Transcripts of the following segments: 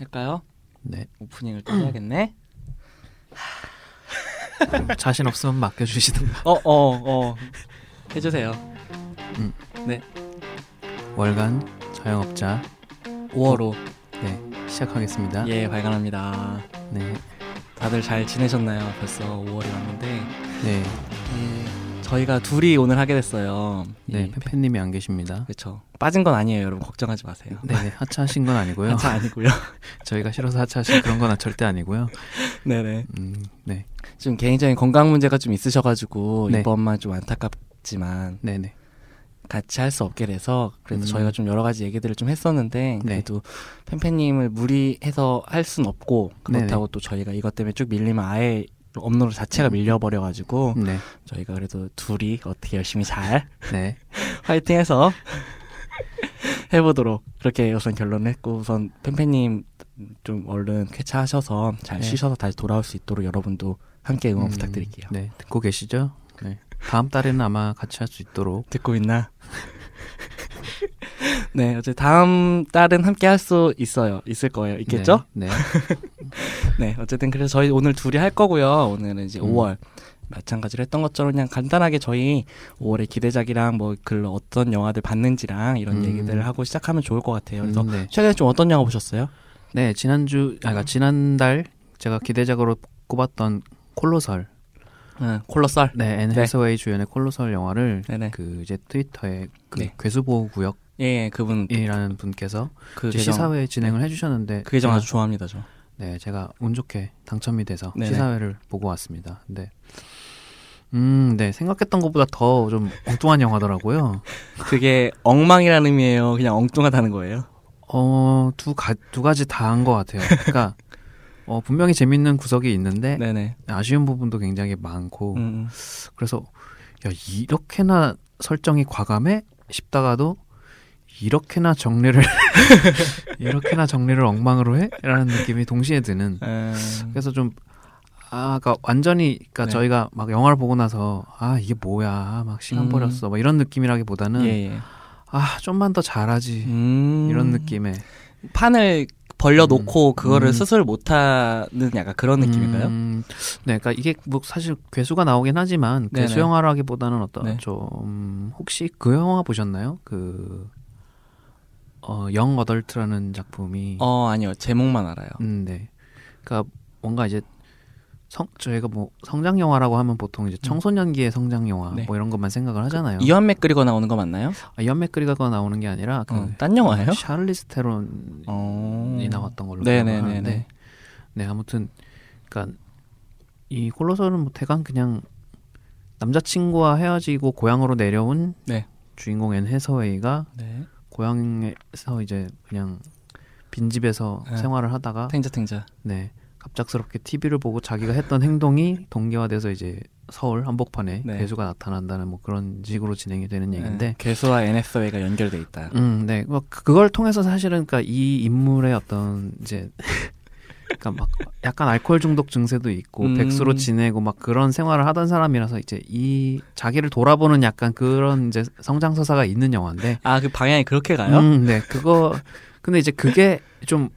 할까요? 네. 오프닝을 또 해야겠네. 자신 없으면 맡겨주시든가. 어, 어, 어. 해주세요. 월간 자영업자 5월호. 네 시작하겠습니다. 예, 발간합니다. 네. 다들 잘 지내셨나요? 벌써 5월이 왔는데. 네. 예, 저희가 둘이 오늘 하게 됐어요. 네. 이 페페님이 안 계십니다. 그렇죠. 빠진 건 아니에요, 여러분. 걱정하지 마세요. 네. 네, 하차하신 건 아니고요. 하차 아니고요. 저희가 싫어서 하차하신 그런 건 절대 아니고요. 네네. 음, 네. 좀 개인적인 건강 문제가 좀 있으셔가지고 네. 이번만 좀 안타깝지만 네, 네. 같이 할 수 없게 돼서 그래도 음. 저희가 좀 여러 가지 얘기들을 좀 했었는데 네. 그래도 팬팬님을 무리해서 할 순 없고 그렇다고 또 저희가 이것 때문에 쭉 밀리면 아예 업로드 자체가 밀려버려가지고 네. 저희가 그래도 둘이 어떻게 열심히 잘 네. 화이팅해서 해보도록 그렇게 우선 결론을 했고 우선 팬팬님 좀 얼른 쾌차하셔서 잘 네. 쉬셔서 다시 돌아올 수 있도록 여러분도 함께 응원 음, 부탁드릴게요. 네. 듣고 계시죠? 네. 다음 달에는 아마 같이 할 수 있도록. 듣고 있나? 네, 어제 다음 달은 함께 할 수 있어요. 있을 거예요. 있겠죠? 네. 네. 네. 어쨌든 그래서 저희 오늘 둘이 할 거고요. 오늘은 이제 음. 5월 마찬가지로 했던 것처럼 그냥 간단하게 저희 5월의 기대작이랑 뭐그 어떤 영화들 봤는지랑 이런 음. 얘기들을 하고 시작하면 좋을 것 같아요. 그래서 음, 네. 최근에 좀 어떤 영화 보셨어요? 네, 지난주, 아, 그러니까 지난달 제가 기대작으로 꼽았던 콜로설. 응, 콜로설. 네, 앤 네. 해서웨이 주연의 콜로설 영화를 네네. 그 이제 트위터에 그 네. 괴수보호 구역 이라는 예, 예, 그분 분께서 그 계정 시사회 진행을 해주셨는데 그 계정 아주 좋아합니다, 저. 네, 제가 운 좋게 당첨이 돼서 네네. 시사회를 보고 왔습니다. 근데 음, 네 생각했던 것보다 더 좀 엉뚱한 영화더라고요. 그게 엉망이라는 의미예요. 그냥 엉뚱하다는 거예요. 어, 두, 가, 두 가지 다 한 것 같아요. 그러니까 어, 분명히 재밌는 구석이 있는데 네네. 아쉬운 부분도 굉장히 많고 음, 그래서 야 이렇게나 설정이 과감해 싶다가도 이렇게나 정리를 이렇게나 정리를 엉망으로 해?라는 느낌이 동시에 드는 음. 그래서 좀 아, 그니까 완전히, 그니까 네. 저희가 막 영화를 보고 나서 아 이게 뭐야, 막 시간 음. 버렸어, 막 이런 느낌이라기보다는 예, 예. 아 좀만 더 잘하지 음. 이런 느낌의 판을 벌려놓고 음. 그거를 음. 스스로 못하는 약간 그런 느낌인가요? 음, 네, 그러니까 이게 뭐 사실 괴수가 나오긴 하지만 네네. 괴수 영화라기보다는 어떤 네. 좀 혹시 그 영화 보셨나요? 그 어, 영 어덜트라는 작품이 어 아니요 제목만 알아요. 음, 네. 그러니까 뭔가 이제 성 저희가 뭐 성장 영화라고 하면 보통 이제 청소년기의 성장 영화 네. 뭐 이런 것만 생각을 하잖아요. 이완 맥 그리고 나오는 거 맞나요? 아, 이언 맥그리가가 나오는 게 아니라 그 어, 딴 영화예요? 샤를리스 테론이 어. 나왔던 걸로 네네네네. 기억을 하는데 네 아무튼 그러니까 이 콜로설은 뭐 대강 그냥 남자친구와 헤어지고 고향으로 내려온 네. 주인공 앤 해서웨이가 네. 고향에서 이제 그냥 빈집에서 네. 생활을 하다가 탱자 탱자. 네 갑작스럽게 TV를 보고 자기가 했던 행동이 동기화돼서 이제 서울 한복판에 네. 괴수가 나타난다는 뭐 그런 식으로 진행이 되는 얘기인데 네. 괴수와 앤 해서웨이가 연결돼 있다. 음, 네. 뭐 그- 그걸 통해서 사실은 그러니까 이 인물의 어떤 이제 그러니까 막 약간 알코올 중독 증세도 있고 음. 백수로 지내고 막 그런 생활을 하던 사람이라서 이제 이 자기를 돌아보는 약간 그런 이제 성장 서사가 있는 영화인데 아 그 방향이 그렇게 가요? 음, 네. 그거 근데 이제 그게 좀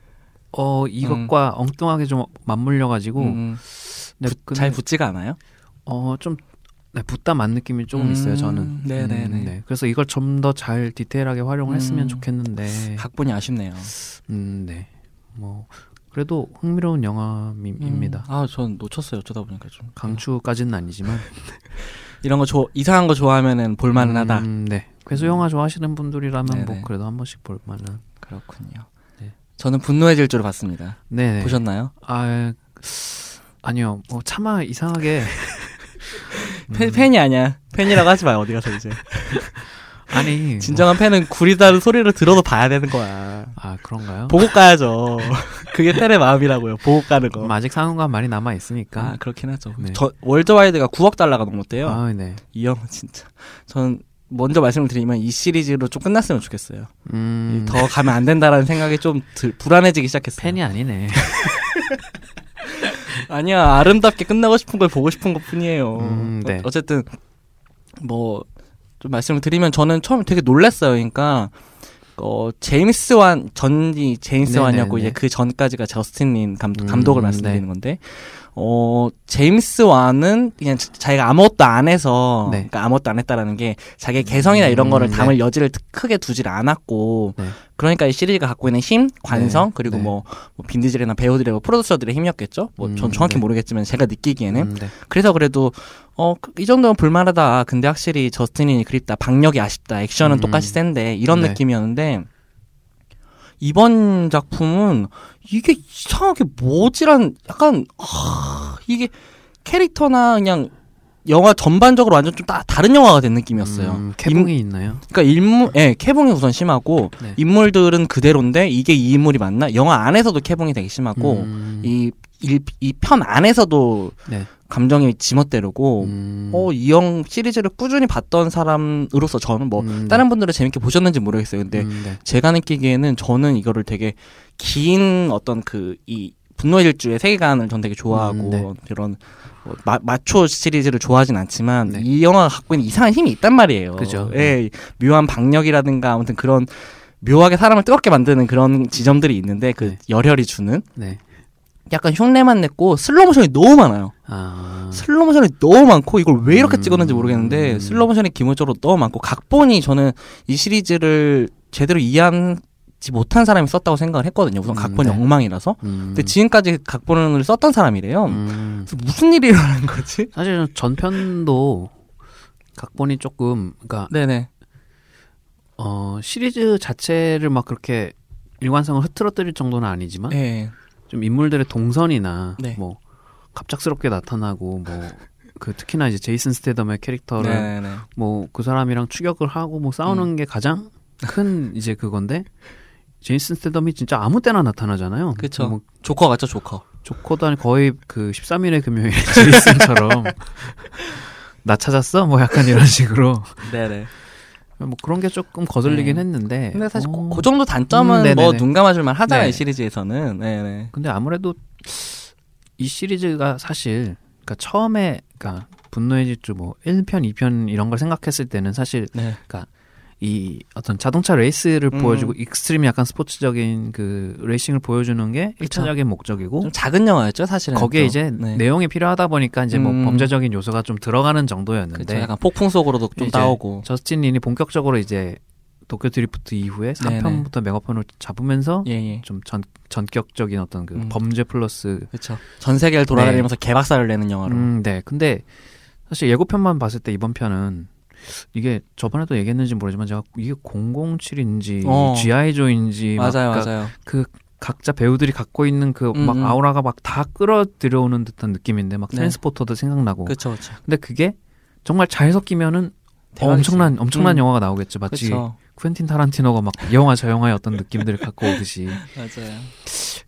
어, 이것과 엉뚱하게 좀 맞물려 가지고 음, 네, 붙- 잘 붙지가 않아요? 어, 좀 네, 붓다 만 느낌이 조금 음, 있어요, 저는. 네네네. 음, 네. 그래서 이걸 좀 더 잘 디테일하게 활용을 했으면 음. 좋겠는데. 각본이 아쉽네요. 음, 네. 뭐 그래도 흥미로운 영화입니다. 음, 아, 전 놓쳤어요. 어쩌다 보니까 좀 강추까지는 아니지만 이런 거 좋아 이상한 거 좋아하면은 볼만은 하다. 음, 네. 괴수 영화 좋아하시는 분들이라면 네네. 뭐 그래도 한 번씩 볼 만한. 그렇군요. 네. 저는 분노의 질주를 봤습니다. 네. 보셨나요? 아 아니요. 뭐 차마 이상하게 팬, 음, 팬 이 아니야. 팬이라고 하지 마요. 어디 가서 이제. 아니 진정한 팬은 구리다는 소리를 들어도 봐야 되는 거야. 뭐, 아 그런가요? 보고 가야죠. 그게 팬의 마음이라고요. 보고 가는 거. 뭐 아직 상응과 많이 남아 있으니까. 아, 그렇긴 하죠. 네. 저 월드와이드가 9억 달러가 넘었대요. 아, 네. 이 영화 진짜. 전 먼저 말씀을 드리면 이 시리즈로 좀 끝났으면 좋겠어요. 음, 더 가면 안 된다라는 생각이 좀 들, 불안해지기 시작했어요. 팬이 아니네. 아니야 아름답게 끝나고 싶은 걸 보고 싶은 것 뿐이에요. 음, 네. 어, 쨌든 뭐 좀 말씀을 드리면 저는 처음에 되게 놀랐어요. 그러니까 어 제임스 완 전이 제임스 네네네. 완이었고 이제 그 전까지가 저스틴 린 감, 음, 감독을 네. 말씀드리는 건데 어 제임스 완은 그냥 자- 자기가 아무것도 안 해서 네. 그러니까 아무것도 안 했다라는 게 자기 의 개성이나 이런 음, 거를 네. 담을 여지를 크게 두질 않았고 네. 그러니까 이 시리즈가 갖고 있는 힘, 관성 네. 그리고 네. 뭐, 뭐 빈디질이나 배우들의 뭐 프로듀서들의 힘이었겠죠. 뭐전 음, 정확히 네. 모르겠지만 제가 느끼기에는 음, 네. 그래서 그래도 어 이 정도면 볼만하다. 근데 확실히 저스틴이 그립다. 박력이 아쉽다. 액션은 음. 똑같이 센데 이런 네. 느낌이었는데 이번 작품은 이게 이상하게 모질한 약간 아, 이게 캐릭터나 그냥 영화 전반적으로 완전 좀 다, 다른 영화가 된 느낌이었어요. 음, 캐봉이 있나요? 그러니까 인물, 예, 캐봉이 우선 심하고 네. 인물들은 그대로인데 이게 이 인물이 맞나? 영화 안에서도 캐봉이 되게 심하고 음, 이 이 편 안에서도 네. 감정이 지멋대로고 음, 어, 이영 시리즈를 꾸준히 봤던 사람으로서 저는 뭐 음, 네. 다른 분들은 재밌게 보셨는지 모르겠어요. 근데 음, 네. 제가 느끼기에는 저는 이거를 되게 긴 어떤 그 이 분노의 질주의 세계관을 전 되게 좋아하고 음, 네. 그런 뭐 마, 마초 시리즈를 좋아하진 않지만 네. 이 영화가 갖고 있는 이상한 힘이 있단 말이에요. 그죠. 예, 묘한 박력이라든가 아무튼 그런 묘하게 사람을 뜨겁게 만드는 그런 지점들이 있는데 그 네. 열혈이 주는 네. 약간 흉내만 냈고 슬로모션이 너무 많아요. 아, 슬로모션이 너무 많고 이걸 왜 이렇게 음. 찍었는지 모르겠는데 슬로모션이 기본적으로 너무 많고 각본이 저는 이 시리즈를 제대로 이해하지 못한 사람이 썼다고 생각을 했거든요. 우선 음, 각본이 네. 엉망이라서. 음, 근데 지금까지 각본을 썼던 사람이래요. 음, 그래서 무슨 일이 일어나는 거지? 사실 전편도 각본이 조금 그러니까 네네. 어 시리즈 자체를 막 그렇게 일관성을 흐트러뜨릴 정도는 아니지만 네. 좀 인물들의 동선이나 네. 뭐 갑작스럽게 나타나고 뭐 그 특히나 이제 제이슨 스테덤의 캐릭터를 네네. 뭐그 사람이랑 추격을 하고 뭐 싸우는 음. 게 가장 큰 이제 그건데 제이슨 스테덤이 진짜 아무 때나 나타나잖아요. 그쵸. 뭐 조커 같죠, 조커. 조커도 아니 거의 그 13일의 금요일 제이슨처럼 나 찾았어? 뭐 약간 이런 식으로 네네. 뭐 그런 게 조금 거슬리긴 네. 했는데 근데 사실 어, 그, 그 정도 단점은 음, 네네네. 뭐 눈 감아줄만 하잖아요, 네. 이 시리즈에서는. 네네. 근데 아무래도 이 시리즈가 사실 그러니까 처음에 그러니까 분노의 질주 뭐 1편, 2편 이런 걸 생각했을 때는 사실 네. 이 어떤 자동차 레이스를 음. 보여주고 extreme 약간 스포츠적인 그 레이싱을 보여주는 게 그쵸. 1차적인 목적이고 좀 작은 영화였죠, 사실은. 거기에 좀. 이제 네. 내용이 필요하다 보니까 이제 뭐 음. 범죄적인 요소가 좀 들어가는 정도였는데 그쵸, 약간 폭풍 속으로도 좀 따오고. 저스틴 린이 본격적으로 이제 도쿄 드리프트 이후에 4편부터 메가폰을 잡으면서 예, 예. 좀 전, 전격적인 어떤 그 음. 범죄 플러스 그렇죠. 전 세계를 돌아다니면서 개박살을 내는 영화로. 음, 네. 근데 사실 예고편만 봤을 때 이번 편은 이게 저번에도 얘기했는지 모르지만 제가 이게 007인지 어. GI 조인지 막 맞아요, 그러니까 맞아요. 그 각자 배우들이 갖고 있는 그막 음, 음. 아우라가 막 다 끌어들여오는 듯한 느낌인데 막 네. 트랜스포터도 생각나고 그렇죠, 그렇죠. 근데 그게 정말 잘 섞이면은 엄청난 엄청난 음. 영화가 나오겠죠 마치. 퀸틴 타란티노가 막이 영화 저 영화의 어떤 느낌들을 갖고 오듯이 맞아요.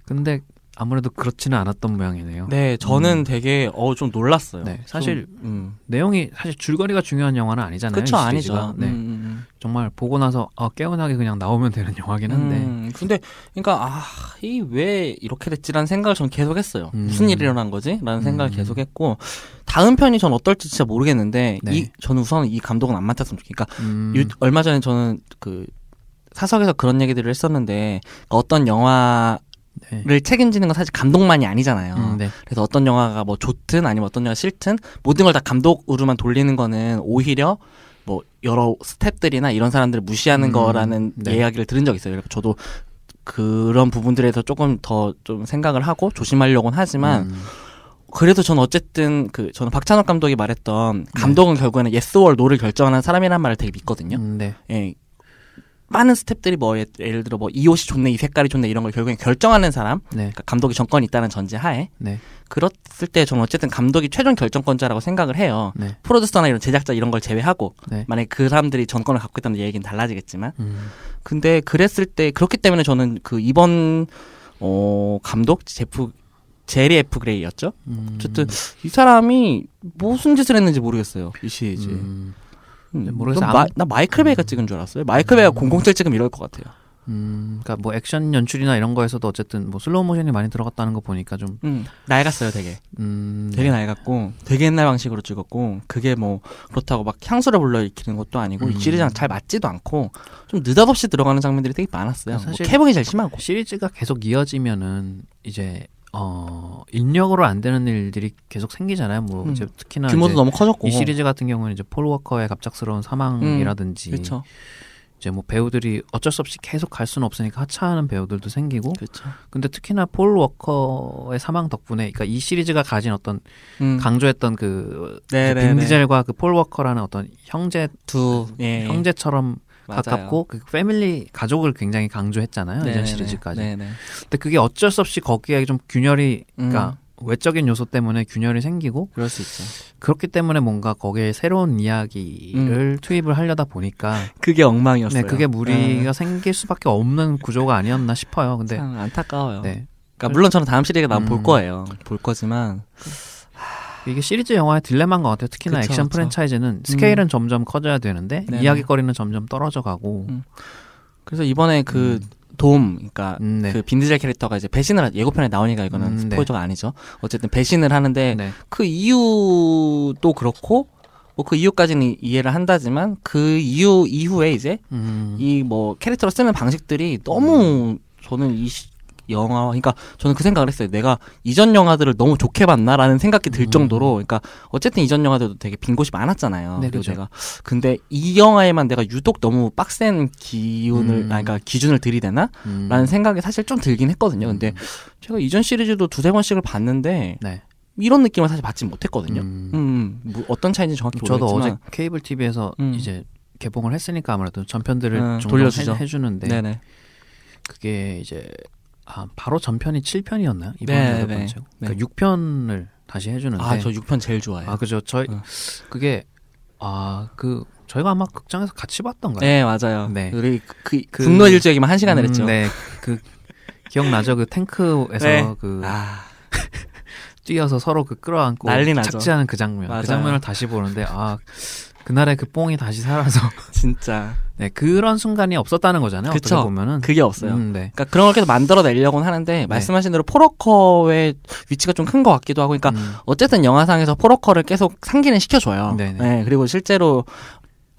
근데 아무래도 그렇지는 않았던 모양이네요 네, 저는 음. 되게 어 좀 놀랐어요. 네, 사실 좀, 음. 내용이 사실 줄거리가 중요한 영화는 아니잖아요 시리즈가. 아니죠. 네. 음, 음, 정말 보고 나서 아, 깨어나게 그냥 나오면 되는 영화긴 음. 한데 음, 근데 그러니까 아, 이 왜 이렇게 됐지라는 생각을 전 계속했어요. 음. 무슨 일이 일어난 거지?라는 생각을 음. 계속했고 다음 편이 전 어떨지 진짜 모르겠는데 네. 이 저는 우선 이 감독은 안 맡았으면 좋겠다. 그러니까 음, 유- 얼마 전에 저는 그 사석에서 그런 얘기들을 했었는데 어떤 영화 를 네. 책임지는 건 사실 감독만이 아니잖아요. 음, 네. 그래서 어떤 영화가 뭐 좋든 아니면 어떤 영화가 싫든 모든 걸 다 감독으로만 돌리는 거는 오히려 뭐 여러 스탭들이나 이런 사람들을 무시하는 음, 거라는 네. 이야기를 들은 적이 있어요. 그래서 저도 그런 부분들에서 조금 더 좀 생각을 하고 조심하려고는 하지만 음, 그래도 저는 어쨌든 그 저는 박찬욱 감독이 말했던 네. 감독은 결국에는 yes or no를 결정하는 사람이란 말을 되게 믿거든요. 음, 네. 예. 많은 스탭들이 뭐 예- 예를 들어 뭐 이 옷이 좋네 이 색깔이 좋네 이런 걸 결국엔 결정하는 사람 네. 그러니까 감독이 정권이 있다는 전제 하에 네. 그렇을 때 저는 어쨌든 감독이 최종 결정권자라고 생각을 해요. 네. 프로듀서나 이런 제작자 이런 걸 제외하고 네. 만약에 그 사람들이 전권을 갖고 있다면 얘기는 달라지겠지만 음, 근데 그랬을 때 그렇기 때문에 저는 그 이번 어 감독 제프 게리 F 그레이였죠. 음, 어쨌든 이 사람이 무슨 짓을 했는지 모르겠어요. 이 시리즈. 음, 음, 네, 모르겠어요. 나, 마, 나 마이클 베이가 찍은 줄 알았어요. 마이클 베이가 007 찍으면 이럴 것 같아요. 음, 그러니까 뭐 액션 연출이나 이런 거에서도 어쨌든 뭐 슬로우 모션이 많이 들어갔다는 거 보니까 좀 음, 낡았어요, 되게. 음, 되게 낡았고, 되게 옛날 방식으로 찍었고, 그게 뭐, 그렇다고 막 향수를 불러일으키는 것도 아니고, 음. 이 시리즈랑 잘 맞지도 않고, 좀 느닷없이 들어가는 장면들이 되게 많았어요. 사실- 뭐 캐붕이 제일 심하고. 시리즈가 계속 이어지면은 이제 어 인력으로 안 되는 일들이 계속 생기잖아요. 뭐 음. 이제 특히나 규모도 이제 너무 커졌고. 이 시리즈 같은 경우는 이제 폴 워커의 갑작스러운 사망이라든지 그렇죠. 이제 뭐 배우들이 어쩔 수 없이 계속 갈 수는 없으니까 하차하는 배우들도 생기고 그렇죠. 근데 특히나 폴 워커의 사망 덕분에 그러니까 이 시리즈가 가진 어떤 음. 강조했던 그, 그 네네네. 빈 디젤과 그 폴 워커라는 어떤 형제 두, 예. 형제처럼 맞아요. 가깝고 그 패밀리 가족을 굉장히 강조했잖아요 이전 네네네. 시리즈까지. 네네. 근데 그게 어쩔 수 없이 거기에 좀 균열이 음. 그러니까 외적인 요소 때문에 균열이 생기고 그럴 수 있죠. 그렇기 때문에 뭔가 거기에 새로운 이야기를 투입을 하려다 보니까 그게 엉망이었어요. 네 그게 무리가 생길 수밖에 없는 구조가 아니었나 싶어요. 근데 참 안타까워요. 네 그러니까 물론 저는 다음 시리즈가 나면 볼 음. 거예요. 볼 거지만 이게 시리즈 영화의 딜레마인 것 같아요. 특히나 그쵸, 액션 그쵸. 프랜차이즈는 스케일은 점점 커져야 되는데 네네. 이야기거리는 점점 떨어져 가고 음. 그래서 이번에 그 돔, 그러니까 음, 네. 그 빈디젤 캐릭터가 이제 배신을 하- 예고편에 나오니까 이거는 음, 네. 스포일러가 아니죠. 어쨌든 배신을 하는데 네. 그 이유도 그렇고 뭐 그 이유까지는 이해를 한다지만 그 이유 이후에 이제 음, 이뭐 캐릭터로 쓰는 방식들이 너무 저는 이 시- 영화 그러니까 저는 그 생각을 했어요. 내가 이전 영화들을 너무 좋게 봤나라는 생각이 들 음. 정도로 그러니까 어쨌든 이전 영화들도 되게 빈 곳이 많았잖아요. 네, 그죠. 내가 근데 이 영화에만 내가 유독 너무 빡센 기운을 음. 아니 그러니까 기준을 들이대나? 음. 라는 생각이 사실 좀 들긴 했거든요. 근데 제가 이전 시리즈도 두세 번씩을 봤는데 네. 이런 느낌을 사실 받지 못했거든요. 음. 음, 음. 뭐 어떤 차이인지 정확히 저도 모르겠지만 어제 케이블 TV에서 음. 이제 개봉을 했으니까 아무래도 전편들을 음, 종종 돌려주죠. 해, 해주는데 네네. 그게 이제 아 바로 전편이 7편이었나요? 이번 네, 여덟 네, 번째. 네. 그러니까 6편을 다시 해주는데 아, 저 6편 제일 좋아해요. 아 그죠 저희 어. 그게 아그 저희가 아마 극장에서 같이 봤던가요? 네, 맞아요. 네. 우리 그, 그- 분노 일주기만 한 시간을 음, 했죠. 네, 그 기억나죠? 그 탱크에서 네. 그 아, 뛰어서 서로 그 끌어안고 난리 나죠. 착지하는 그 장면. 맞아요. 그 장면을 다시 보는데 아 그날의 그 뽕이 다시 살아서 진짜. 네 그런 순간이 없었다는 거잖아요. 그쵸. 어떻게 보면은 그게 없어요. 음, 네. 그러니까 그런 걸 계속 만들어내려고는 하는데 말씀하신 대로 포러커의 위치가 좀 큰 것 같기도 하고 그러니까 음, 어쨌든 영화상에서 폴 워커를 계속 상기는 시켜줘요. 네네. 네, 그리고 실제로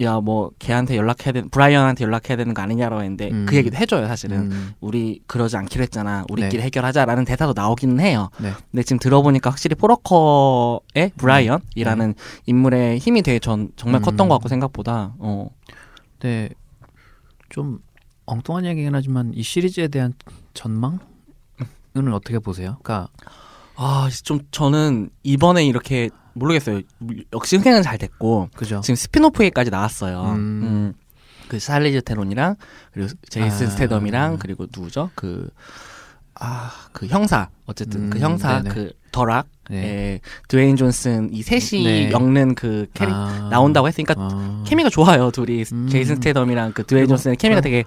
야 뭐 걔한테 연락해야 되는 브라이언한테 연락해야 되는 거 아니냐라고 했는데 음. 그 얘기도 해줘요 사실은 음, 우리 그러지 않기로 했잖아 우리끼리 네. 해결하자라는 대사도 나오기는 해요 네. 근데 지금 들어보니까 확실히 폴 워커의 브라이언이라는 인물의 힘이 되게 전 정말 음. 컸던 것 같고 생각보다 어 네. 좀 엉뚱한 얘기긴 하지만 이 시리즈에 대한 전망은 어떻게 보세요? 그러니까 아, 좀 저는 이번에 이렇게 모르겠어요. 역시 흥행은 잘 됐고 그죠? 지금 spin-off에까지 나왔어요. 음. 음. 그 샬리즈 테론이랑 그리고 제이슨 아. 스테덤이랑 그리고 누구죠? 그 아, 그 형사. 어쨌든 그 음, 형사 네네. 그 더락 네. 에 드웨인 존슨 이 셋이 네. 엮는 그 캐릭 아. 나온다고 했으니까 아. 케미가 좋아요. 둘이 음. 제이슨 스테덤이랑 그 드웨인 존슨의 케미가 그럼- 되게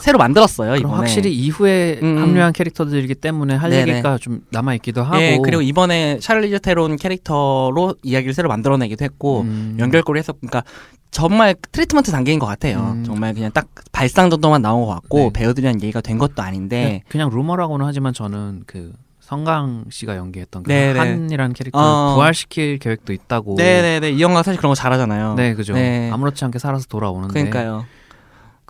새로 만들었어요, 이번에. 확실히 이후에 음. 합류한 캐릭터들이기 때문에 할 네네. 얘기가 좀 남아 있기도 하고. 예, 그리고 이번에 샬리즈 테론 캐릭터로 이야기를 새로 만들어내기도 했고 음. 연결고리 해서 그러니까 정말 트리트먼트 단계인 것 같아요. 음. 정말 그냥 딱 발상 정도만 나온 것 같고 네. 배우들이랑 얘기가 된 것도 아닌데 그냥, 그냥 루머라고는 하지만 저는 그 성강 씨가 연기했던 그 네네. 한이라는 캐릭터를 어. 부활시킬 계획도 있다고. 네네네 이 영화 사실 그런 거 잘하잖아요. 네, 그죠. 네. 아무렇지 않게 살아서 돌아오는데. 그러니까요.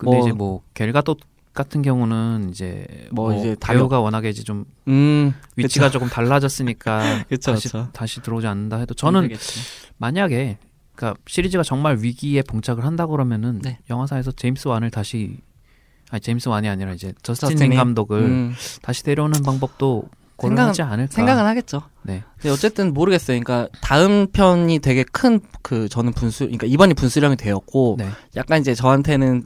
근데 뭐- 이제 뭐 겔가도 같은 경우는 이제 뭐 뭐, 이제 배우가 워낙에 이제 좀 음 위치가 조금 달라졌으니까 그쵸, 다시 그쵸. 다시 들어오지 않는다 해도 저는 만약에 그러니까 시리즈가 정말 위기에 봉착을 한다 그러면은 네. 영화사에서 제임스 완을 다시 아니 제임스 완이 아니라 이제 저스틴 감독을 음, 다시 데려오는 방법도 고려하지 않을까. 생각은 하겠죠. 네. 근데 어쨌든 모르겠어요. 그러니까 다음 편이 되게 큰 그 저는 분수 그러니까 이번이 분수령이 되었고 네. 약간 이제 저한테는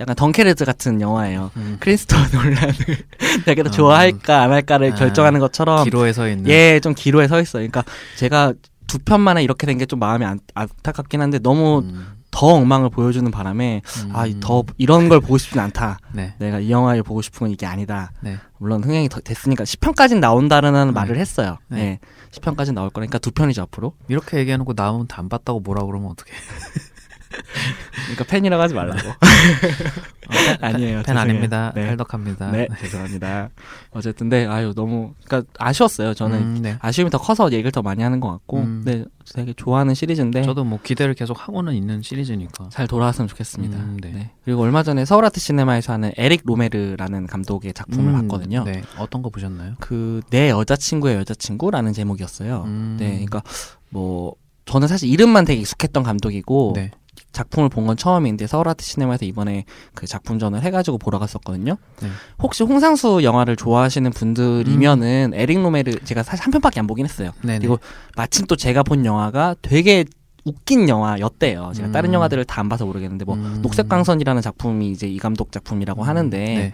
약간 덩케르즈 같은 영화예요. 음, 크리스토 놀란을 내가 더 음. 좋아할까 안 할까를 아, 결정하는 것처럼 기로에 서 있는. 예, 좀 기로에 서 있어요. 그러니까 제가 두 편만에 이렇게 된 게 좀 마음이 안, 안타깝긴 한데 너무 음, 더 엉망을 보여주는 바람에 음, 아, 더 이런 걸 보고 싶진 않다. 네. 내가 이 영화를 보고 싶은 건 이게 아니다. 네. 물론 흥행이 더 됐으니까 10편까지는 나온다는 네. 말을 했어요. 네. 네. 10편까지 나올 거니까 두 편이죠, 앞으로. 이렇게 얘기해놓고 나오면 안 봤다고 뭐라 그러면 어떡해. 그러니까 팬이라고 하지 말라고. 아니에요. 팬 죄송해요. 아닙니다. 네. 탈덕합니다. 네, 죄송합니다. 어쨌든 네, 아유 너무 그러니까 아쉬웠어요. 저는 음, 네. 아쉬움이 더 커서 얘기를 더 많이 하는 것 같고, 음. 네, 되게 좋아하는 시리즈인데 저도 뭐 기대를 계속 하고는 있는 시리즈니까. 잘 돌아왔으면 좋겠습니다. 음, 네. 네. 그리고 얼마 전에 서울 아트 시네마에서 하는 에릭 로메르라는 감독의 작품을 음, 봤거든요. 네. 어떤 거 보셨나요? 그 내 여자친구의 여자친구라는 제목이었어요. 음. 네, 그러니까 뭐 저는 사실 이름만 되게 익숙했던 감독이고 네. 작품을 본 건 처음인데 서울아트 시네마에서 이번에 그 작품전을 해가지고 보러 갔었거든요. 네. 혹시 홍상수 영화를 좋아하시는 분들이면은 에릭 로메르 제가 사실 한 편밖에 안 보긴 했어요. 네. 그리고 마침 또 제가 본 영화가 되게 웃긴 영화였대요. 제가 다른 음. 영화들을 다 안 봐서 모르겠는데 뭐 음. 녹색광선이라는 작품이 이제 이 감독 작품이라고 하는데 네.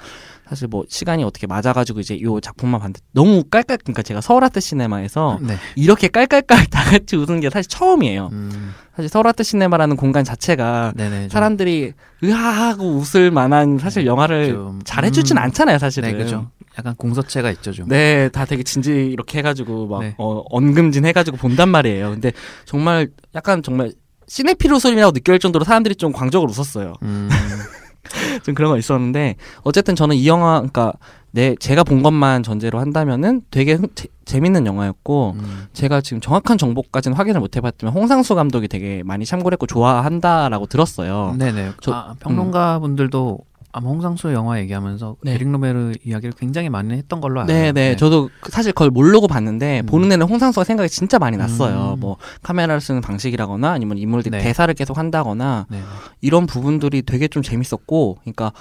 사실 뭐 시간이 어떻게 맞아가지고 이제 요 작품만 봤는데 너무 깔깔 그러니까 제가 서울 아트 시네마에서 네. 이렇게 깔깔깔 다 같이 웃은 게 사실 처음이에요. 음. 사실 서울 아트 시네마라는 공간 자체가 네네. 좀- 사람들이 으하하고 웃을 만한 사실 영화를 좀, 잘해주진 음. 않잖아요, 사실은. 네, 그죠. 약간 공서체가 있죠, 좀. 네, 다 되게 진지 이렇게 해가지고 막 네. 어, 언금진 해가지고 본단 말이에요. 근데 정말 약간 정말 시네피로소리라고 느껴질 정도로 사람들이 좀 광적으로 웃었어요. 음. 좀 그런 거 있었는데 어쨌든 저는 이 영화 그러니까 내 제가 본 것만 전제로 한다면은 되게 흥- 재, 재밌는 영화였고 음. 제가 지금 정확한 정보까지는 확인을 못 해봤지만 홍상수 감독이 되게 많이 참고를 했고 좋아한다라고 들었어요. 네네. 저- 아, 평론가 분들도 아마 홍상수 영화 얘기하면서 네. 에릭 로메르 이야기를 굉장히 많이 했던 걸로 알아요. 네, 네. 저도 그- 사실 그걸 모르고 봤는데 음. 보는 내내 홍상수가 생각이 진짜 많이 났어요. 음. 뭐 카메라를 쓰는 방식이라거나 아니면 인물들이 네. 대사를 계속 한다거나 네. 이런 부분들이 되게 좀 재밌었고, 그러니까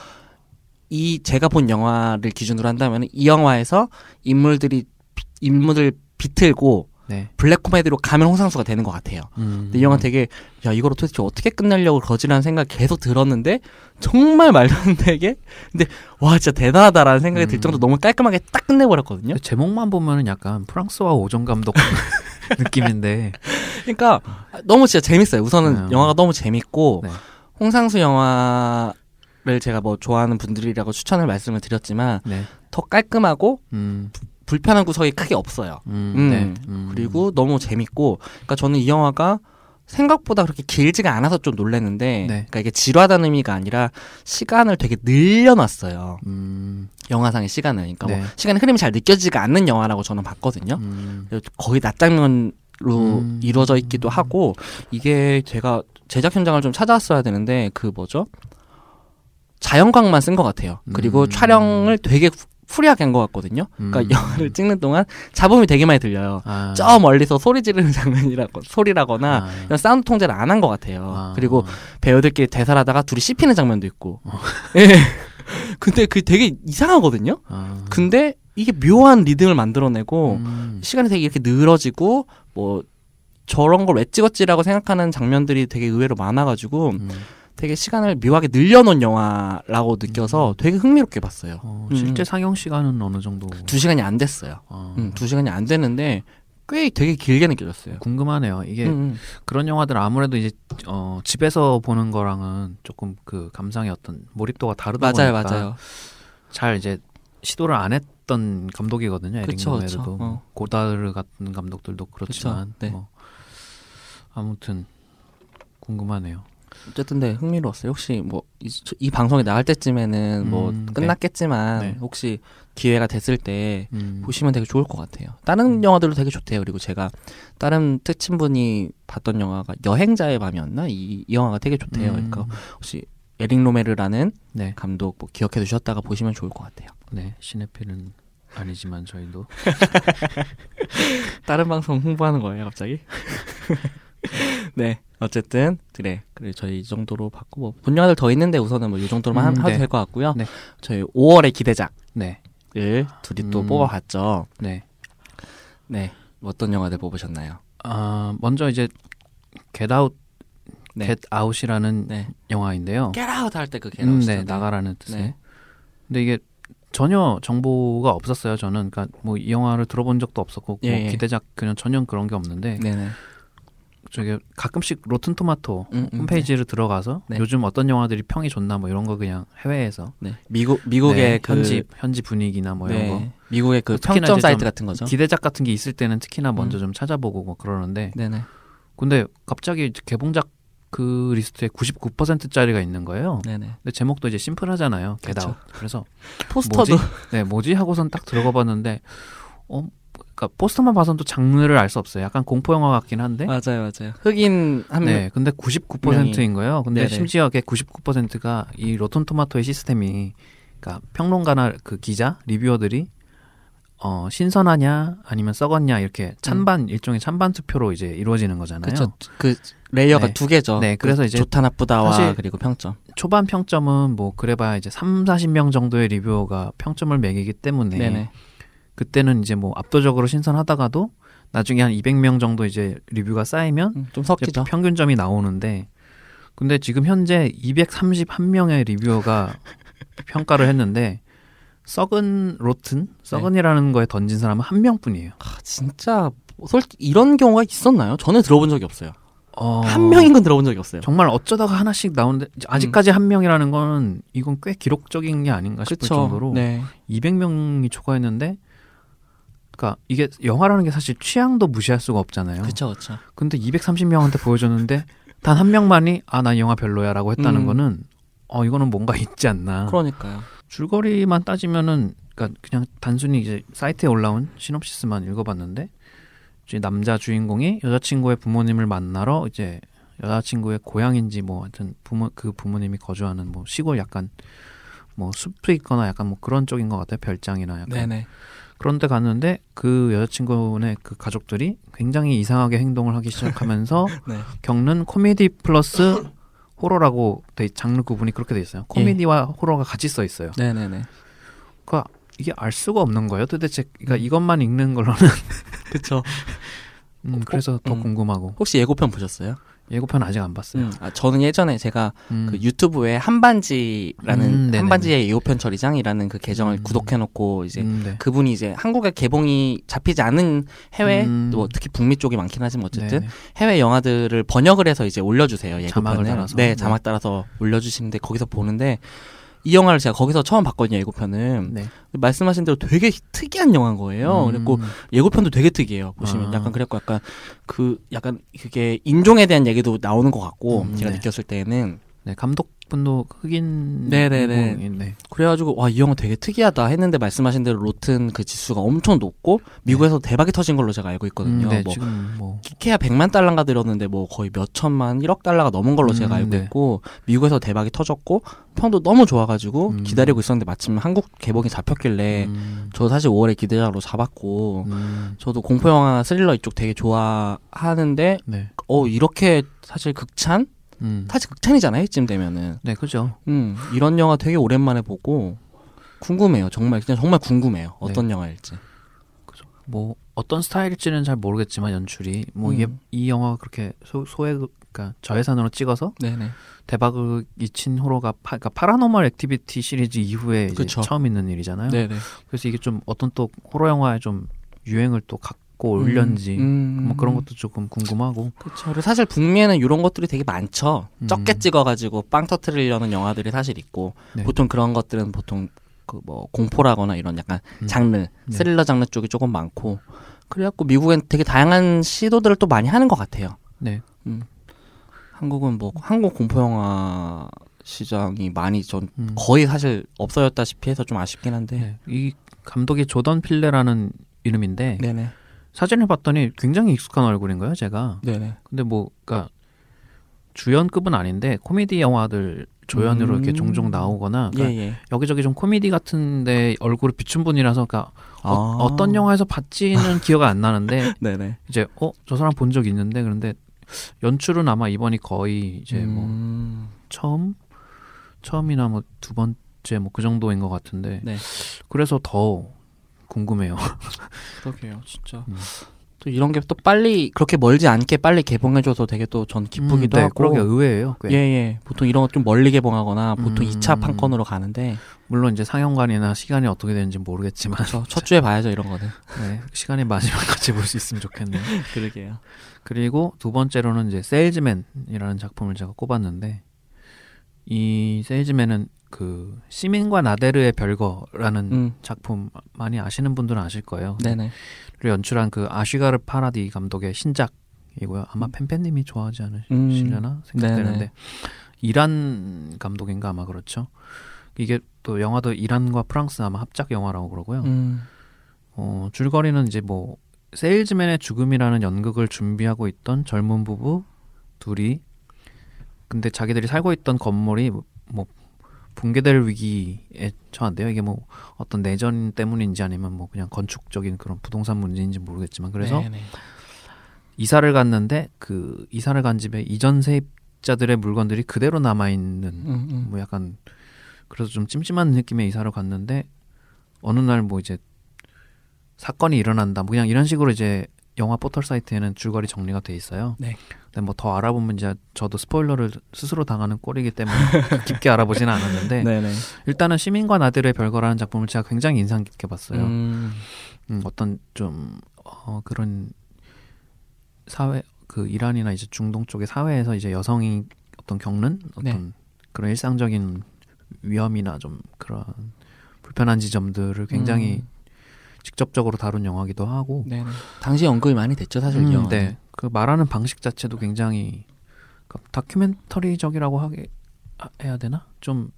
이 제가 본 영화를 기준으로 한다면 이 영화에서 인물들이 비- 인물을 비틀고 네. 블랙 코미디로 가면 홍상수가 되는 것 같아요. 음. 근데 이 영화 되게 야 이거를 도대체 어떻게 끝내려고 그러지라는 생각 계속 들었는데 정말 말도 안 되게 근데 와 진짜 대단하다라는 생각이 들 음. 정도 로 너무 깔끔하게 딱 끝내버렸거든요. 제목만 보면은 약간 프랑스와 오정 감독 느낌인데. 그러니까 너무 진짜 재밌어요. 우선은 음. 영화가 너무 재밌고 네. 홍상수 영화 를 제가 뭐 좋아하는 분들이라고 추천을 말씀을 드렸지만 네. 더 깔끔하고 음. 불편한 구석이 크게 없어요. 음. 음. 네. 음. 그리고 너무 재밌고 그러니까 저는 이 영화가 생각보다 그렇게 길지가 않아서 좀 놀랐는데 네. 그러니까 이게 지루하다는 의미가 아니라 시간을 되게 늘려놨어요. 음. 영화상의 시간을. 그러니까 네. 뭐 시간의 흐름이 잘 느껴지지가 않는 영화라고 저는 봤거든요. 음. 거의 낮장면으로 음. 이루어져 있기도 하고 이게 제가 제작 현장을 좀 찾아왔어야 되는데 그 뭐죠 자연광만 쓴 것 같아요. 그리고 음. 촬영을 되게 후- 후리하게 한 것 같거든요. 그러니까 음. 영화를 찍는 동안 잡음이 되게 많이 들려요. 아. 저 멀리서 소리 지르는 장면이라고 소리라거나 아. 이런 사운드 통제를 안 한 것 같아요. 아. 그리고 배우들끼리 대사를 하다가 둘이 씹히는 장면도 있고. 어. 예. 근데 그 되게 이상하거든요. 아. 근데 이게 묘한 리듬을 만들어내고 음. 시간이 되게 이렇게 늘어지고 뭐 저런 걸 왜 찍었지라고 생각하는 장면들이 되게 의외로 많아가지고 음. 되게 시간을 묘하게 늘려놓은 영화라고 느껴서 되게 흥미롭게 봤어요. 어, 음. 실제 상영 시간은 어느 정도? 두 시간이 안 됐어요. 아. 음, 두 시간이 안 됐는데 꽤 되게 길게 느껴졌어요. 궁금하네요. 이게 음, 음. 그런 영화들 아무래도 이제 어, 집에서 보는 거랑은 조금 그 감상의 어떤 몰입도가 다르다 맞아요, 보니까 맞아요. 잘 이제 시도를 안 했던 감독이거든요. 에릭 그쵸, 로메르도 그쵸. 뭐 어. 고다르 같은 감독들도 그렇지만 그쵸, 네. 뭐 아무튼 궁금하네요. 어쨌든 네 흥미로웠어요. 혹시 뭐이 방송이 나갈 때쯤에는 뭐 음, 네. 끝났겠지만 네. 혹시 기회가 됐을 때 음. 보시면 되게 좋을 것 같아요. 다른 영화들도 되게 좋대요. 그리고 제가 다른 특친 분이 봤던 영화가 여행자의 밤이었나 이, 이 영화가 되게 좋대요. 음. 그러니까 혹시 에릭 로메르라는 네, 감독 뭐 기억해 두셨다가 보시면 좋을 것 같아요. 네 시네필은 아니지만 저희도 다른 방송 홍보하는 거예요, 갑자기? 네. 어쨌든 그래 그래 저희 이 정도로 봤고 뭐본 영화들 더 있는데 우선은 뭐 이 정도로만 음, 하- 해도 네. 될것 같고요. 네. 저희 5월의 기대작을 네, 둘이 또 음. 뽑아봤죠. 네. 네. 어떤 영화들 뽑으셨나요? 아 먼저 이제 Get Out, 네. Get Out이라는 네. 영화인데요. 깨라웃 할때 그 음, 깨라웃. 네, 나가라는 뜻의. 네. 근데 이게 전혀 정보가 없었어요. 저는 그러니까 뭐 이 영화를 들어본 적도 없었고 예, 뭐 예. 기대작 그냥 전혀 그런 게 없는데 네네. 저게 가끔씩 로튼 토마토 음, 음, 홈페이지를 들어가서 네. 요즘 어떤 영화들이 평이 좋나 뭐 이런 거 그냥 해외에서 네. 미국 미국의 네, 그 현지 현지 분위기나 뭐 이런 네. 거 미국의 그 특히나 평점 사이트 좀 같은 거죠. 기대작 같은 게 있을 때는 특히나 먼저 음. 좀 찾아보고 뭐 그러는데 네네. 근데 갑자기 개봉작 그 리스트에 99%짜리가 있는 거예요. 네네. 근데 제목도 이제 심플하잖아요. 그쵸. 겟아웃. 그래서 포스터도 뭐지? 네, 뭐지 하고선 딱 들어가 봤는데 어 그러니까 포스터만 봐선 또 장르를 알 수 없어요. 약간 공포 영화 같긴 한데. 맞아요, 맞아요. 흑인 한 명. 네, 근데 99%인 거예요. 근데 네네. 심지어 그게 99%가 이 로튼 토마토의 시스템이 그러니까 평론가나 그 기자, reviewer들이 어 신선하냐 아니면 썩었냐 이렇게 찬반 일종의 찬반 투표로 이제 이루어지는 거잖아요. 그렇죠. 그 레이어가 네. 두 개죠. 네, 그래서 그 이제 좋다 나쁘다와 그리고 평점. 초반 평점은 뭐 그래봐야 이제 3, 40명 정도의 reviewer가 평점을 매기기 때문에 네네. 그때는 이제 뭐 압도적으로 신선하다가도 나중에 한 200명 정도 이제 리뷰가 쌓이면 음, 좀 섞이죠. 평균점이 나오는데 근데 지금 현재 231명의 reviewer가 평가를 했는데 썩은 로튼 썩은이라는 거에 던진 사람은 한 명뿐이에요. 아, 진짜 솔직히 이런 경우가 있었나요? 저는 들어본 적이 없어요. 어, 한 명인 건 들어본 적이 없어요. 정말 어쩌다가 하나씩 나오는데 음. 아직까지 한 명이라는 거는 이건 꽤 기록적인 게 아닌가 싶을 그쵸. 정도로 네. 200명이 초과했는데 그러니까 이게 영화라는 게 사실 취향도 무시할 수가 없잖아요. 그쵸, 그쵸. 근데 230명한테 보여줬는데 단 한 명만이 아나 영화 별로야라고 했다는 음. 거는 어 이거는 뭔가 있지 않나. 그러니까요. 줄거리만 따지면은 그러니까 그냥 단순히 이제 사이트에 올라온 시놉시스만 읽어봤는데 이제 남자 주인공이 여자친구의 부모님을 만나러 이제 여자친구의 고향인지 뭐 하여튼 부모 그 부모님이 거주하는 뭐 시골 약간 뭐 숲이 있거나 약간 뭐 그런 쪽인 것 같아요 별장이나 약간 네네. 그런데 갔는데 그 여자친구네 그 가족들이 굉장히 이상하게 행동을 하기 시작하면서 네. 겪는 코미디 플러스 호러라고 돼 있- 장르 구분이 그렇게 돼 있어요. 코미디와 호러가 같이 써 있어요. 네네네. 그러니까 이게 알 수가 없는 거예요. 도대체 그러니까 음. 이것만 읽는 걸로는 그쵸. 음, 그래서 더 음. 궁금하고 혹시 예고편 보셨어요? 예고편 아직 안 봤어요. 음. 아, 저는 예전에 제가 음. 그 유튜브에 한반지라는 음. 한반지의 예고편 처리장이라는 그 계정을 음. 구독해놓고 이제 음, 네. 그분이 이제 한국에 개봉이 잡히지 않은 해외 음. 뭐 특히 북미 쪽이 많긴 하지만 어쨌든 네네. 해외 영화들을 번역을 해서 이제 올려주세요 자막을 예고편을 달아서. 네 네. 자막 따라서 올려주시는데 거기서 보는데 이 영화를 제가 거기서 처음 봤거든요 예고편은 네. 말씀하신 대로 되게 특이한 영화인 거예요 음. 그리고 예고편도 되게 특이해요 보시면 아. 약간 그랬고 약간 그 약간 그게 인종에 대한 얘기도 나오는 것 같고 음, 제가 네. 느꼈을 때는 네, 감독 분도 흑인 네네네. 네. 그래가지고 와 이 영화 되게 특이하다 했는데 말씀하신 대로 로튼 그 지수가 엄청 높고 미국에서 대박이 터진 걸로 제가 알고 있거든요 음, 네, 뭐 지금 뭐 키케야 100만 달러가 들었는데 뭐 거의 몇 천만 1억 달러가 넘은 걸로 제가 음, 알고 네. 있고 미국에서 대박이 터졌고 평도 너무 좋아가지고 음. 기다리고 있었는데 마침 한국 개봉이 잡혔길래 음, 저 사실 5월에 기대자로 잡았고 음, 저도 공포 영화 스릴러 이쪽 되게 좋아하는데 네. 어 이렇게 사실 극찬 음. 사실 극찬이잖아요 이쯤 되면은 네, 그죠. 음 이런 영화 되게 오랜만에 보고 궁금해요 정말 그냥 정말 궁금해요 어떤 네. 영화일지 뭐 어떤 스타일일지는 잘 모르겠지만 연출이 뭐 이게 음. 이 영화가 그렇게 소, 소액 그러니까 저예산으로 찍어서 네네 대박이 친 호러가 파, 그러니까 파라노멀 액티비티 시리즈 이후에. 처음 있는 일이잖아요. 네네 그래서 이게 좀 어떤 또 호러 영화의 좀 유행을 또 갖고 오려는지 음, 뭐 그런 것도 조금 궁금하고 그쵸. 그리고 사실 북미에는 이런 것들이 되게 많죠. 음. 적게 찍어가지고 빵 터트리려는 영화들이 사실 있고 네. 보통 그런 것들은 보통 그 뭐 공포라거나 이런 약간 음. 장르 네. 스릴러 장르 쪽이 조금 많고 그래갖고 미국엔 되게 다양한 시도들을 또 많이 하는 것 같아요. 네. 한국은 뭐 한국 공포 영화 시장이 많이 전 음. 거의 사실 없어졌다시피 해서 좀 아쉽긴 한데. 네. 이 감독이 조던 필레라는 이름인데 네네. 사진을 봤더니 굉장히 익숙한 얼굴인 거예요, 제가. 네네. 근데 뭐 그러니까 주연급은 아닌데 코미디 영화들 조연으로 음. 이렇게 종종 나오거나 그러니까 예 예. 여기저기 좀 코미디 같은데 얼굴을 비춘 분이라서 그러니까 아. 어, 떤 영화에서 봤지는 기억 안 나는데 네네. 이제 어 저 사람 본 적 있는데 그런데 연출은 아마 이번이 거의 이제 뭐 음. 처음 처음이나 뭐 두 번째 뭐 그 정도인 것 같은데 네. 그래서 더 궁금해요. 그러게요, 진짜. 음. 또 이런 게 또 빨리 그렇게 멀지 않게 빨리 개봉해줘서 되게 또 전 기쁘기도 음, 네, 하고. 그러게 의외예요. 꽤. 예예. 보통 이런 거 좀 멀리 개봉하거나 보통 음. 2차 판권으로 가는데 물론 이제 상영관이나 시간이 어떻게 되는지 모르겠지만 저첫 주에 봐야죠 이런 거는. 네, 시간이 같이 볼수 있으면 좋겠네요. 그러게요. 그리고 두 번째로는 이제 세일즈맨이라는 작품을 제가 꼽았는데 이 세일즈맨은 그 시민과 나데르의 별거라는 음. 작품 많이 아시는 분들은 아실 거예요. 네네. 를 연출한 그 아쉬가르 파라디 감독의 신작 이고요. 아마 팬팬님이 좋아하지 않으시려나 음. 생각되는데 네네. 이란 감독인가 아마 그렇죠. 이게 또 영화도 이란과 프랑스 아마 합작 영화라고 그러고요. 음. 어, 줄거리는 이제 뭐 세일즈맨의 죽음이라는 연극을 준비하고 있던 젊은 부부 둘이 근데 자기들이 살고 있던 건물이 뭐 붕괴될 위기에 처한대요. 이게 뭐 어떤 내전 때문인지 아니면 뭐 그냥 건축적인 그런 부동산 문제인지 모르겠지만 그래서 네네. 이사를 갔는데 그 이사를 간 집에 이전 세입자들의 물건들이 그대로 남아 있는 음, 음. 뭐 약간 그래서 좀 찜찜한 느낌의 이사를 갔는데 어느 날 뭐 이제 사건이 일어난다 뭐 그냥 이런 식으로 이제 영화 포털 사이트에는 줄거리 정리가 돼 있어요. 네. 근데 뭐 더 알아보면 이제 저도 스포일러를 스스로 당하는 꼴이기 때문에 깊게 알아보지는 않았는데. 일단은 시민과 나들의 별거라는 작품을 제가 굉장히 인상 깊게 봤어요. 음. 음, 어떤 좀 어, 그런 사회 그 이란이나 이제 중동 쪽의 사회에서 이제 여성이 어떤 겪는 어떤 네. 그런 일상적인 위험이나 좀 그런 불편한 지점들을 굉장히 음. 직접적으로 다룬 영화기도 하고 네네. 당시 언급이 많이 됐죠 사실 이 음. 네. 그 말하는 방식 자체도 굉장히 그 다큐멘터리적이라고 하게 아, 해야 되나? 좀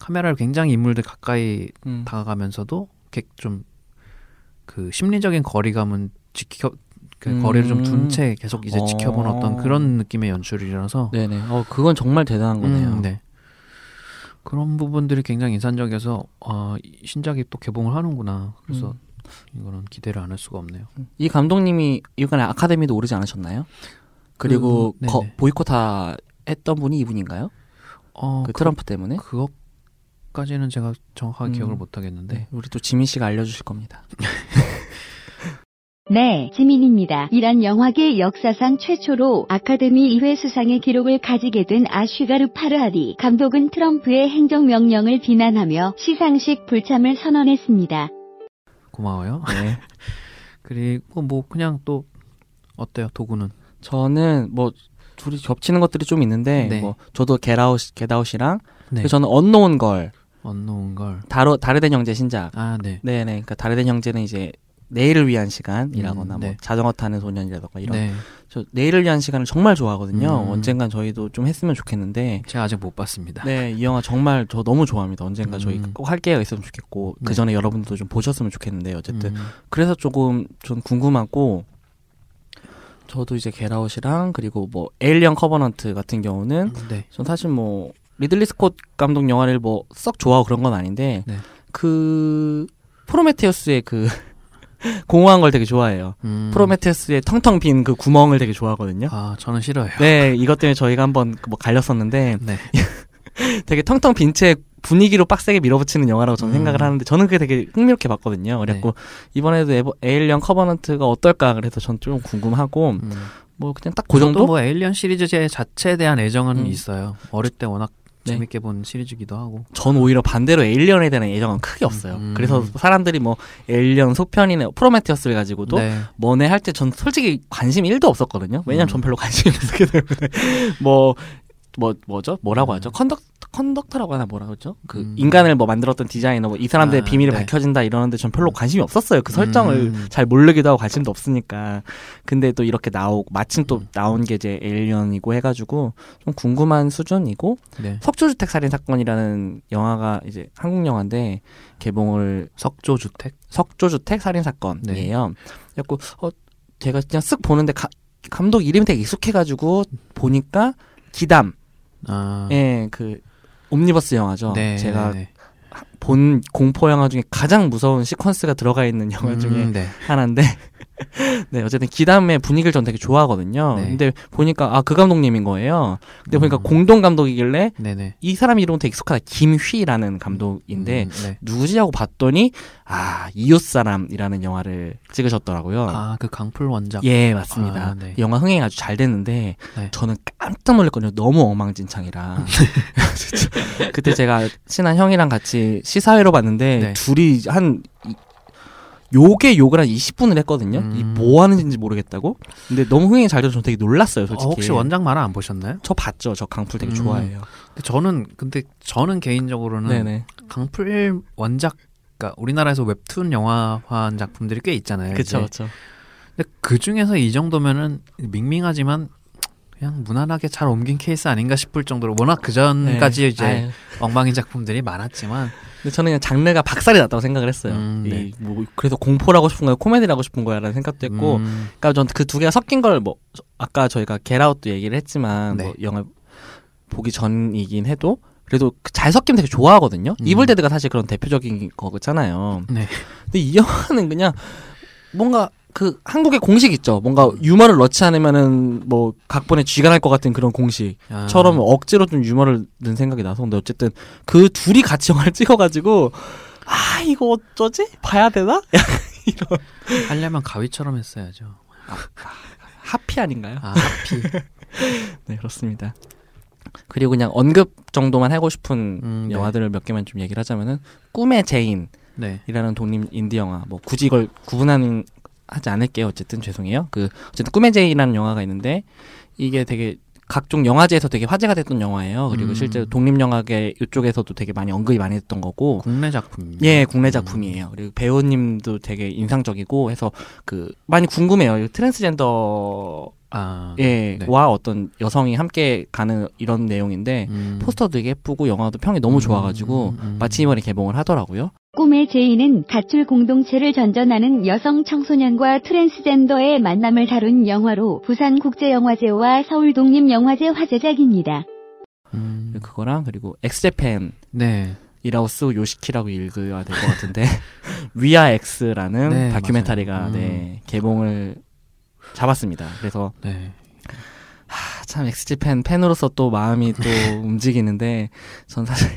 카메라를 굉장히 인물들 가까이 음. 다가가면서도 좀 그 심리적인 거리감은 지켜 그 음. 거리를 좀 둔 채 계속 이제 어. 지켜본 어떤 그런 느낌의 연출이라서 네네. 어 그건 정말 대단한 거네요. 음, 네. 그런 부분들이 굉장히 인상적이어서 아, 이 신작이 또 개봉을 하는구나. 그래서 음. 이거는 기대를 안 할 수가 없네요. 이 감독님이 이번에 아카데미도 오르지 않으셨나요? 그리고 그, 거-. 보이콧하 했던 분이 이분인가요? 어, 그 그, 트럼프 때문에? 그것까지는 제가 정확하게 음. 기억을 못 하겠는데. 네, 우리 또 지민 씨가 알려주실 겁니다. 네, 지민입니다. 이란 영화계 역사상 최초로 아카데미 2회 수상의 기록을 가지게 된 아슈가르 파르하디 감독은 트럼프의 행정명령을 비난하며 시상식 불참을 선언했습니다. 고마워요. 네. 그리고 뭐 그냥 또 어때요? 도구는? 저는 뭐 둘이 겹치는 것들이 좀 있는데 네. 뭐 저도 겟아웃 겟아웃이랑 네. 저는 언노운 걸 언노운 걸. 다르 다르덴 형제 신작. 아, 네. 네네. 그러니까 다르덴 형제는 이제 내일을 위한 시간이라거나 음, 뭐 네. 자전거 타는 소년이라던가 이런 네. 저 내일을 위한 시간을 정말 좋아하거든요. 음. 언젠간 저희도 좀 했으면 좋겠는데 제가 아직 못 봤습니다. 네, 이 영화 정말 저 너무 좋아합니다. 언젠가 저희 음. 꼭 할 기회가 있으면 좋겠고 네. 그 전에 여러분들도 좀 보셨으면 좋겠는데 어쨌든 음, 그래서 조금 좀 궁금하고 저도 이제 겟아웃이랑 그리고 뭐 에일리언 커버넌트 같은 경우는 네. 전 사실 뭐 리들리 스콧 감독 영화를 뭐 썩 좋아하고 그런 건 아닌데 네. 그 프로메테우스의 그 공허한 걸 되게 좋아해요. 음. 프로메테우스의 텅텅 빈 그 구멍을 되게 좋아하거든요. 아, 저는 싫어요. 네, 이것 때문에 저희가 한번 뭐 갈렸었는데 네. 되게 텅텅 빈 채 분위기로 빡세게 밀어붙이는 영화라고 저는 음. 생각을 하는데 저는 그게 되게 흥미롭게 봤거든요. 그래갖고 이번에도 에버, 에일리언 커버넌트가 어떨까 그래서 전 좀 궁금하고 음. 뭐 그냥 딱 그 정도? 뭐 에일리언 시리즈 제 자체에 대한 애정은 음. 있어요. 어릴 때 워낙 네. 재밌게 본 시리즈기도 하고. 전 오히려 반대로 에일리언에 대한 애정은 크게 없어요. 음. 그래서 사람들이 뭐 에일리언 속편이나 프로메테우스를 가지고도 네. 뭐네 할 때 전 솔직히 관심이 1도 없었거든요. 왜냐면 음. 전 별로 관심이 없었기 때문에 뭐, 뭐, 뭐죠? 뭐라고 음. 하죠? conduc, conductor라고 하나 뭐라고 하죠? 그 음. 인간을 뭐 만들었던 디자이너, 뭐 이 사람들의 아, 비밀이 네. 밝혀진다 이러는데 전 별로 관심이 없었어요. 그 설정을 음. 잘 모르기도 하고 관심도 없으니까. 근데 또 이렇게 나오고, 마침 또 음. 나온 게 이제 에일리언이고 해 가지고 좀 궁금한 수준이고, 네. 석조주택 살인 사건이라는 영화가 이제 한국 영화인데 개봉을 석조 주택. 석조주택 살인 사건이에요. 그래갖고 어 제가 그냥 쓱 보는데 가- 감독 이름이 되게 익숙해가지고 보니까 기담, 아. 예, 그 옴니버스 영화죠. 네. 제가 네. 본 공포 영화 중에 가장 무서운 시퀀스가 들어가 있는 영화 중에 음, 네. 하나인데, 네 어쨌든 기담의 분위기를 전 되게 좋아하거든요. 네. 근데 보니까 아 그 감독님인 거예요. 근데 보니까 음. 공동 감독이길래 네네. 이 사람 이름은 되게 익숙하다. 김휘라는 감독인데 음, 네. 누구지 하고 봤더니 아 이웃 사람이라는 영화를 찍으셨더라고요. 아, 그 강풀 원작. 예 맞습니다. 아, 네. 이 영화 흥행이 아주 잘 됐는데 네. 저는 깜짝 놀랐거든요. 너무 엉망진창이라. 그때 제가 친한 형이랑 같이 시사회로 봤는데 네. 둘이 한 이- 욕에 욕을 한 20분을 했거든요. 음. 이뭐 하는지 모르겠다고. 근데 너무 흥행이 잘 돼서 저는 되게 놀랐어요. 어, 솔직히. 혹시 원작 만화 안 보셨나요? 저 봤죠. 저 강풀 되게 음. 좋아해요. 근데 저는 근데 저는 개인적으로는 네네. 강풀 원작 그러니까 우리나라에서 웹툰 영화화한 작품들이 꽤 있잖아요. 그쵸. 근데 그 중에서 이 정도면은 밍밍하지만 그냥 무난하게 잘 옮긴 케이스 아닌가 싶을 정도로 워낙 그 전까지 네. 이제 아유, 엉망인 작품들이 많았지만 근데 저는 그냥 장르가 박살이 났다고 생각을 했어요. 음, 이 네. 뭐 그래서 공포라고 싶은 거야, 코미디라고 싶은 거야라는 생각도 했고, 음, 그러니까 전 그 두 개가 섞인 걸 뭐 아까 저희가 겟아웃도 얘기를 했지만 네. 뭐 영화 보기 전이긴 해도 그래도 그잘 섞이면 되게 좋아하거든요. 음. 이블 데드가 사실 그런 대표적인 거잖아요. 네. 근데 이 영화는 그냥 뭔가 그 한국의 공식 있죠. 뭔가 유머를 넣지 않으면은 뭐 각본에 쥐가 날 것 같은 그런 공식처럼 아, 억지로 좀 유머를 넣은 생각이 나서 근데 어쨌든 그 둘이 같이 영화를 찍어가지고 아 이거 어쩌지 봐야 되나 하려면 가위처럼 했어야죠. 하피 아닌가요? 아 하피. 네 그렇습니다. 그리고 그냥 언급 정도만 하고 싶은 음, 네. 영화들을 몇 개만 좀 얘기를 하자면은 꿈의 제인 이라는 네. 독립 인디 영화 뭐 굳이 이걸 구분하는 하지 않을게요 어쨌든 죄송해요 그 어쨌든 꿈의 제인이라는 영화가 있는데 이게 되게 각종 영화제에서 되게 화제가 됐던 영화예요 그리고 음. 실제로 독립 영화계 이쪽에서도 되게 많이 언급이 많이 됐던 거고 국내 작품. 예, 국내 작품이에요. 그리고 배우님도 되게 인상적이고 해서 그 많이 궁금해요. 이 트랜스젠더 아. 예, 네. 와 어떤 여성이 함께 가는 이런 내용인데 음. 포스터 되게 예쁘고 영화도 평이 너무 음, 좋아가지고 음, 음. 마침 이번에 개봉을 하더라고요. 꿈의 제인은 가출 공동체를 전전하는 여성 청소년과 트랜스젠더의 만남을 다룬 영화로 부산국제영화제와 서울독립영화제 화제작입니다. 음. 그거랑 그리고 X Japan 네. 이라고 쓰고 요시키라고 읽어야 될 것 같은데 We Are X라는 네, 다큐멘터리가 맞아요. 음. 네, 개봉을 잡았습니다. 그래서 네. 아, 참 X Japan 팬으로서 또 마음이 또 움직이는데 전 사실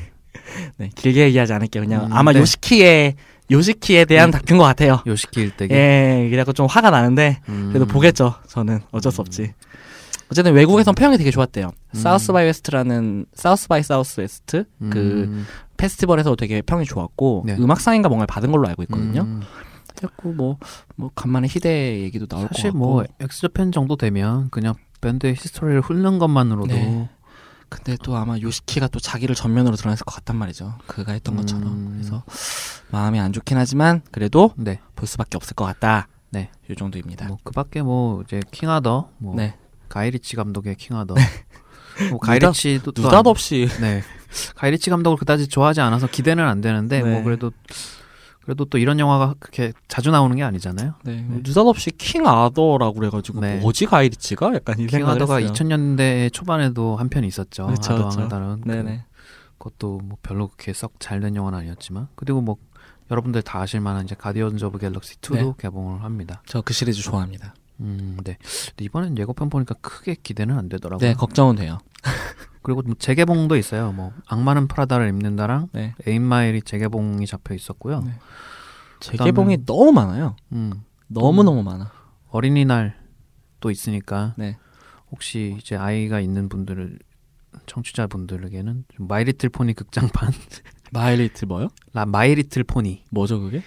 네, 길게 얘기하지 않을게요. 그냥 음, 아마 네. 요시키의 요시키에 대한 음. 다큐인 것 같아요. 요시키 일대기. 예, 그래갖고 좀 화가 나는데 음. 그래도 보겠죠. 저는 어쩔 수 없지. 어쨌든 외국에선 평이 되게 좋았대요. 음. South by West라는 South by Southwest 그 음. 페스티벌에서 되게 평이 좋았고 네. 음악상인가 뭔가를 받은 걸로 알고 있거든요. 음. 그래갖고 뭐, 뭐 간만에 히데 얘기도 나올 것 사실 같고. 뭐 X Japan 정도 되면 그냥 밴드의 history를 훑는 것만으로도 네. 근데 또 아마 요시키가 또 자기를 전면으로 드러냈을 것 같단 말이죠. 그가 했던 것처럼. 음. 그래서 마음이 안 좋긴 하지만 그래도 네. 볼 수밖에 없을 것 같다. 네. 이 정도입니다. 뭐 그밖에 뭐 이제 King Arthur 뭐 네. 가이리치 감독의 King Arthur 뭐 가이리치도 또 느닷없이 안- 네 가이리치 감독을 그다지 좋아하지 않아서 기대는 안 되는데 네. 뭐 그래도 그래도 또 이런 영화가 그렇게 자주 나오는 게 아니잖아요. 네, 네. 느닷없이 King Arthur라고 그래가지고 네. 뭐 어지 가이리치가 약간 이 생각을 King Arthur가 했어요. 2000년대 초반에도 한 편 있었죠. 그쵸, 그쵸. 다룬 그- 네네. 그 것도 뭐 별로 그렇게 썩 잘 된 영화는 아니었지만 그리고 뭐 여러분들 다 아실 만한 이제 Guardians of Galaxy 2도 네. 개봉을 합니다. 저 그 시리즈 좋아합니다. 음, 네. 이번엔 예고편 보니까 크게 기대는 안 되더라고요. 네, 걱정은 돼요. 그리고 뭐 재개봉도 있어요. 뭐 악마는 프라다를 입는다랑 네. 8 Mile이 재개봉이 잡혀 있었고요. 네. 재개봉이 너무 많아요. 음, 너무 너무 많아. 어린이날 또 있으니까 네. 혹시 이제 아이가 있는 분들을 청취자 분들에게는 좀 My Little Pony 극장판 My Little 뭐요? 라 My Little Pony 뭐죠 그게?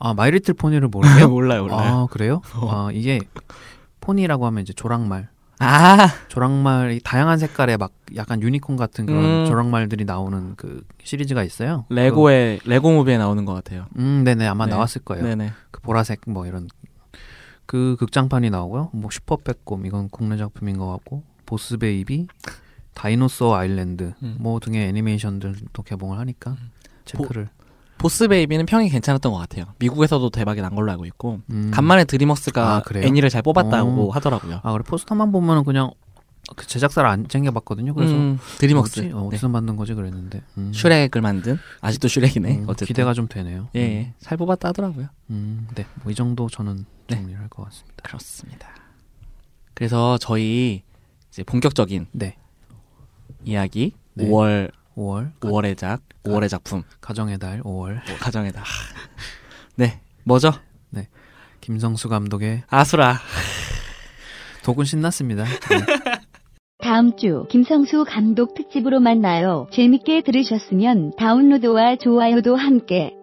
아 My Little Pony를 모르세요? 몰라요, 몰라요. 아 그래요? 어. 아 이게 pony라고 하면 이제 조랑말 아, 조랑말이 다양한 색깔의 막 약간 유니콘 같은 그런 음. 조랑말들이 나오는 그 시리즈가 있어요. 레고의 레고 Movie에 나오는 것 같아요. 그, 음, 네네 아마 네. 나왔을 거예요. 네네. 그 보라색 뭐 이런 그 극장판이 나오고요. 뭐 슈퍼 빼꼼 이건 국내 작품인 것 같고 Boss Baby, Dinosaur Island 음. 뭐 등의 애니메이션들도 개봉을 하니까 체크를 Boss Baby는 평이 괜찮았던 것 같아요. 미국에서도 대박이 난 걸로 알고 있고 음. 간만에 DreamWorks가 아, 그래요? 애니를 잘 뽑았다고 어. 하더라고요. 아 그래 포스터만 보면은 그냥 그 제작사를 안 챙겨봤거든요. 그래서 음, DreamWorks 뭐지? 어, 네. 어디서 만든 거지 그랬는데 음. 슈렉을 만든 아직도 슈렉이네. 음, 어쨌든 기대가 좀 되네요. 예, 예, 잘 뽑았다 하더라고요. 음, 네, 뭐 이 정도 저는 네. 정리를 할것 같습니다. 그렇습니다. 그래서 저희 이제 본격적인 네, 이야기 네. 5월 5월 5월의 작 5월의 작품 가정의 달 5월 뭐 가정에다 네 뭐죠? 김성수 감독의 아수라 독은 신났습니다. 네. 다음 주 김성수 감독 특집으로 만나요. 재밌게 들으셨으면 다운로드와 좋아요도 함께